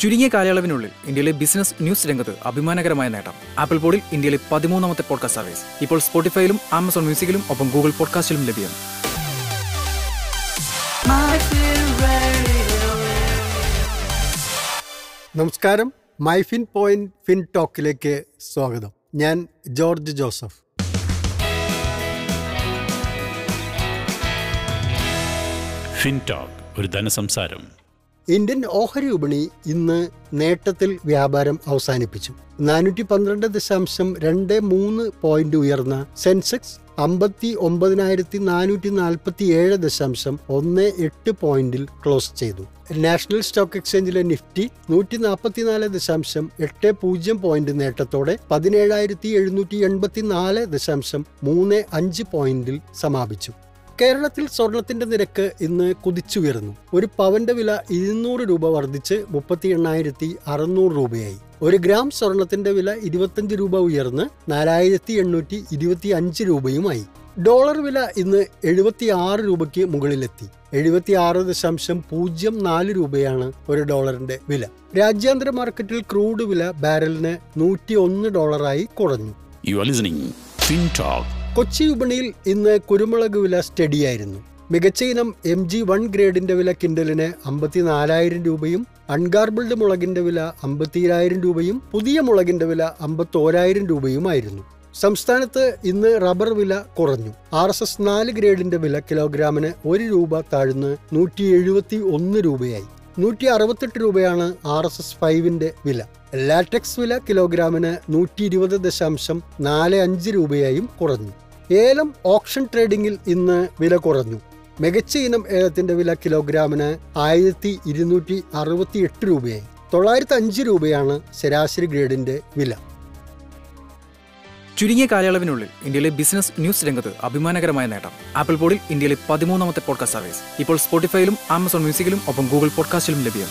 ചുരുങ്ങിയ കാലയളവിനുള്ളിൽ ഇന്ത്യയിലെ ബിസിനസ് ന്യൂസ് രംഗത്ത് അഭിമാനകരമായ നേട്ടം. ആപ്പിൾ പോഡിൽ ഇന്ത്യയിലെ പതിമൂന്നാമത്തെ പോഡ്കാസ്റ്റ് സർവീസ് ഇപ്പോൾ സ്പോട്ടിഫൈയിലും ആമസോൺ മ്യൂസിക്കിലും ഒപ്പം ഗൂഗിൾ പോഡ്കാസ്റ്റിലും ലഭ്യം. നമസ്കാരം. മൈ ഫിൻ പോയിന്റ് ഫിൻ ടോക്കിലേക്ക് സ്വാഗതം. ഞാൻ ജോർജ് ജോസഫ്. ഫിൻടോക്ക് ഒരു ധനസംസാരം. ഇന്ത്യൻ ഓഹരി വിപണി ഇന്ന് നേട്ടത്തിൽ വ്യാപാരം അവസാനിപ്പിച്ചു. നാനൂറ്റി പന്ത്രണ്ട് ദശാംശം രണ്ട് മൂന്ന് പോയിന്റ് ഉയർന്ന സെൻസെക്സ് അമ്പത്തി ഒമ്പതിനായിരത്തി നാനൂറ്റി നാൽപ്പത്തി ഏഴ് ദശാംശം ഒന്ന് എട്ട് പോയിന്റിൽ ക്ലോസ് ചെയ്തു. നാഷണൽ സ്റ്റോക്ക് എക്സ്ചേഞ്ചിലെ നിഫ്റ്റി നൂറ്റി നാൽപ്പത്തിനാല് ദശാംശം എട്ട് പൂജ്യം പോയിന്റ് നേട്ടത്തോടെ പതിനേഴായിരത്തി എഴുന്നൂറ്റി എൺപത്തി നാല് ദശാംശം മൂന്ന് അഞ്ച് പോയിന്റിൽ സമാപിച്ചു. കേരളത്തിൽ സ്വർണത്തിന്റെ നിരക്ക് ഇന്ന് കുതിച്ചുയർന്നു ഒരു പവന്റെ വില ഇരുന്നൂറ് രൂപ വർദ്ധിച്ച് മുപ്പത്തി എണ്ണായിരത്തി അറുന്നൂറ് രൂപയായി. ഒരു ഗ്രാം സ്വർണത്തിന്റെ വില ഇരുപത്തഞ്ച് രൂപ ഉയർന്ന് നാലായിരത്തി എണ്ണൂറ്റി ഇരുപത്തി അഞ്ച് രൂപയുമായി. ഡോളർ വില ഇന്ന് എഴുപത്തി ആറ് രൂപയ്ക്ക് മുകളിലെത്തി. എഴുപത്തി ആറ് ദശാംശം പൂജ്യം നാല് രൂപയാണ് ഒരു ഡോളറിന്റെ വില. രാജ്യാന്തര മാർക്കറ്റിൽ ക്രൂഡ് വില ബാരലിന് നൂറ്റി ഒന്ന് ഡോളറായി കുറഞ്ഞു. You are listening Fintalk Kochi വിപണിയിൽ ഇന്ന് കുരുമുളക് വില സ്റ്റഡിയായിരുന്നു. മികച്ച ഇനം എം ജി വൺ ഗ്രേഡിന്റെ വില കിൻഡലിന് അമ്പത്തിനാലായിരം രൂപയും അൺഗാർബിൾഡ് മുളകിന്റെ വില അമ്പത്തിരായിരം രൂപയും പുതിയ മുളകിന്റെ വില അമ്പത്തോരായിരം രൂപയുമായിരുന്നു. സംസ്ഥാനത്ത് ഇന്ന് റബ്ബർ വില കുറഞ്ഞു. ആർ എസ് എസ് നാല് ഗ്രേഡിന്റെ വില കിലോഗ്രാമിന് ഒരു രൂപ താഴ്ന്ന് നൂറ്റി എഴുപത്തി ഒന്ന് രൂപയായി. നൂറ്റി അറുപത്തെട്ട് രൂപയാണ് ആർ എസ് എസ് ഫൈവിന്റെ വില. ലാറ്റക്സ് വില കിലോഗ്രാമിന് നൂറ്റി ഇരുപത് ദശാംശം നാല് അഞ്ച് രൂപയായും കുറഞ്ഞു. ഏലം ഓപ്ഷൻ ട്രേഡിംഗിൽ ഇന്ന് വില കുറഞ്ഞു. മികച്ച ഇനം ഏലത്തിന്റെ വില കിലോഗ്രാമിന് ആയിരത്തി ഇരുന്നൂറ്റി അറുപത്തി എട്ട് രൂപയായി. തൊള്ളായിരത്തി അഞ്ച് രൂപയാണ് ശരാശരി ഗ്രേഡിന്റെ വില. ചുരുങ്ങിയ കാലയളവിനുള്ളിൽ ഇന്ത്യയിലെ ബിസിനസ് ന്യൂസ് രംഗത്ത് അഭിമാനകരമായ നേട്ടം. ആപ്പിൾ പോഡിൽ ഇന്ത്യയിലെ പതിമൂന്നാമത്തെ പോഡ്കാസ്റ്റ് സർവീസ്. ഇപ്പോൾ സ്പോട്ടിഫൈയിലും ആമസോൺ മ്യൂസിക്കിലും ഒപ്പം ഗൂഗിൾ പോഡ്കാസ്റ്റിലും ലഭ്യം